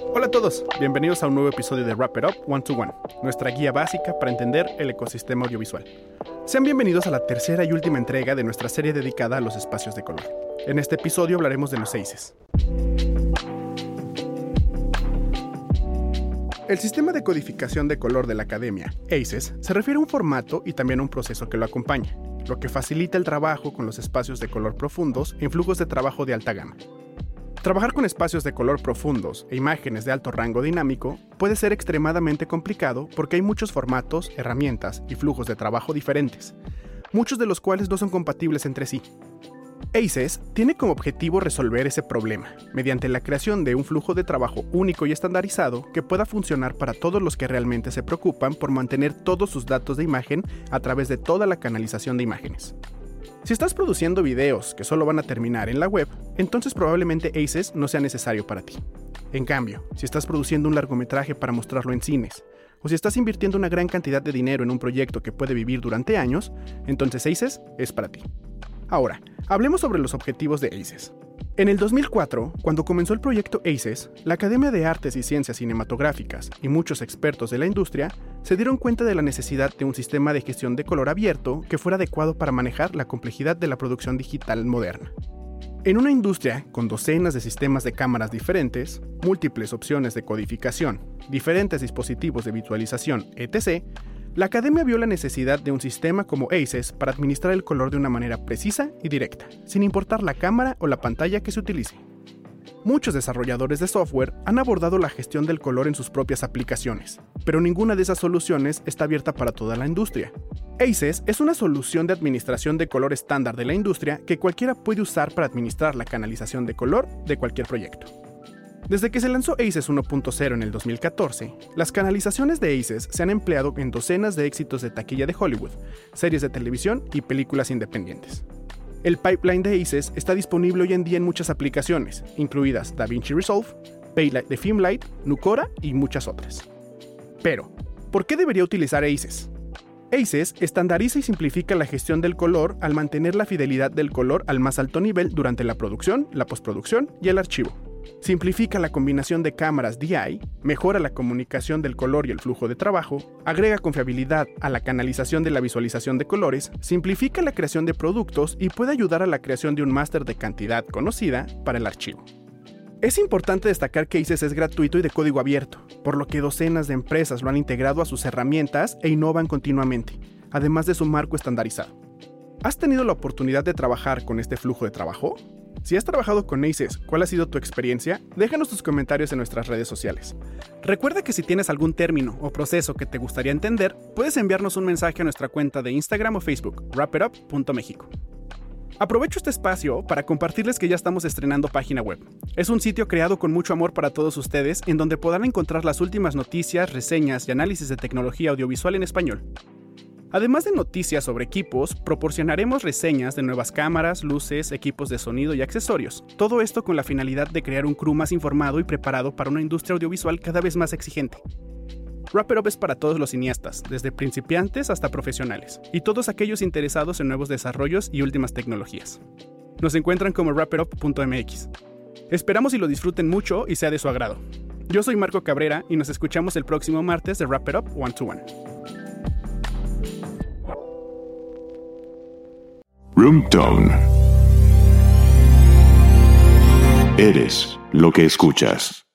Hola a todos, bienvenidos a un nuevo episodio de Wrap It Up One to One, nuestra guía básica para entender el ecosistema audiovisual. Sean bienvenidos a la tercera y última entrega de nuestra serie dedicada a los espacios de color. En este episodio hablaremos de los ACES. El sistema de codificación de color de la academia, ACES, se refiere a un formato y también a un proceso que lo acompaña, lo que facilita el trabajo con los espacios de color profundos en flujos de trabajo de alta gama. Trabajar con espacios de color profundos e imágenes de alto rango dinámico puede ser extremadamente complicado porque hay muchos formatos, herramientas y flujos de trabajo diferentes, muchos de los cuales no son compatibles entre sí. ACES tiene como objetivo resolver ese problema, mediante la creación de un flujo de trabajo único y estandarizado que pueda funcionar para todos los que realmente se preocupan por mantener todos sus datos de imagen a través de toda la canalización de imágenes. Si estás produciendo videos que solo van a terminar en la web, entonces probablemente ACES no sea necesario para ti. En cambio, si estás produciendo un largometraje para mostrarlo en cines, o si estás invirtiendo una gran cantidad de dinero en un proyecto que puede vivir durante años, entonces ACES es para ti. Ahora, hablemos sobre los objetivos de ACES. En el 2004, cuando comenzó el proyecto ACES, la Academia de Artes y Ciencias Cinematográficas y muchos expertos de la industria se dieron cuenta de la necesidad de un sistema de gestión de color abierto que fuera adecuado para manejar la complejidad de la producción digital moderna. En una industria con docenas de sistemas de cámaras diferentes, múltiples opciones de codificación, diferentes dispositivos de visualización, etc., la academia vio la necesidad de un sistema como ACES para administrar el color de una manera precisa y directa, sin importar la cámara o la pantalla que se utilice. Muchos desarrolladores de software han abordado la gestión del color en sus propias aplicaciones, pero ninguna de esas soluciones está abierta para toda la industria. ACES es una solución de administración de color estándar de la industria que cualquiera puede usar para administrar la canalización de color de cualquier proyecto. Desde que se lanzó ACES 1.0 en el 2014, las canalizaciones de ACES se han empleado en docenas de éxitos de taquilla de Hollywood, series de televisión y películas independientes. El pipeline de ACES está disponible hoy en día en muchas aplicaciones, incluidas DaVinci Resolve, Paylight de Filmlight, Nucora y muchas otras. Pero, ¿por qué debería utilizar ACES? ACES estandariza y simplifica la gestión del color al mantener la fidelidad del color al más alto nivel durante la producción, la postproducción y el archivo. Simplifica la combinación de cámaras DI, mejora la comunicación del color y el flujo de trabajo, agrega confiabilidad a la canalización de la visualización de colores, simplifica la creación de productos y puede ayudar a la creación de un máster de cantidad conocida para el archivo. Es importante destacar que ACES es gratuito y de código abierto, por lo que docenas de empresas lo han integrado a sus herramientas e innovan continuamente, además de su marco estandarizado. ¿Has tenido la oportunidad de trabajar con este flujo de trabajo? Si has trabajado con ACES, ¿cuál ha sido tu experiencia? Déjanos tus comentarios en nuestras redes sociales. Recuerda que si tienes algún término o proceso que te gustaría entender, puedes enviarnos un mensaje a nuestra cuenta de Instagram o Facebook, wrapitup.mexico. Aprovecho este espacio para compartirles que ya estamos estrenando página web. Es un sitio creado con mucho amor para todos ustedes en donde podrán encontrar las últimas noticias, reseñas y análisis de tecnología audiovisual en español. Además de noticias sobre equipos, proporcionaremos reseñas de nuevas cámaras, luces, equipos de sonido y accesorios. Todo esto con la finalidad de crear un crew más informado y preparado para una industria audiovisual cada vez más exigente. Wrap Up es para todos los cineastas, desde principiantes hasta profesionales, y todos aquellos interesados en nuevos desarrollos y últimas tecnologías. Nos encuentran como wrapitup.mx. Esperamos y lo disfruten mucho y sea de su agrado. Yo soy Marco Cabrera y nos escuchamos el próximo martes de Wrap It Up One to One. Roomtone. Eres lo que escuchas.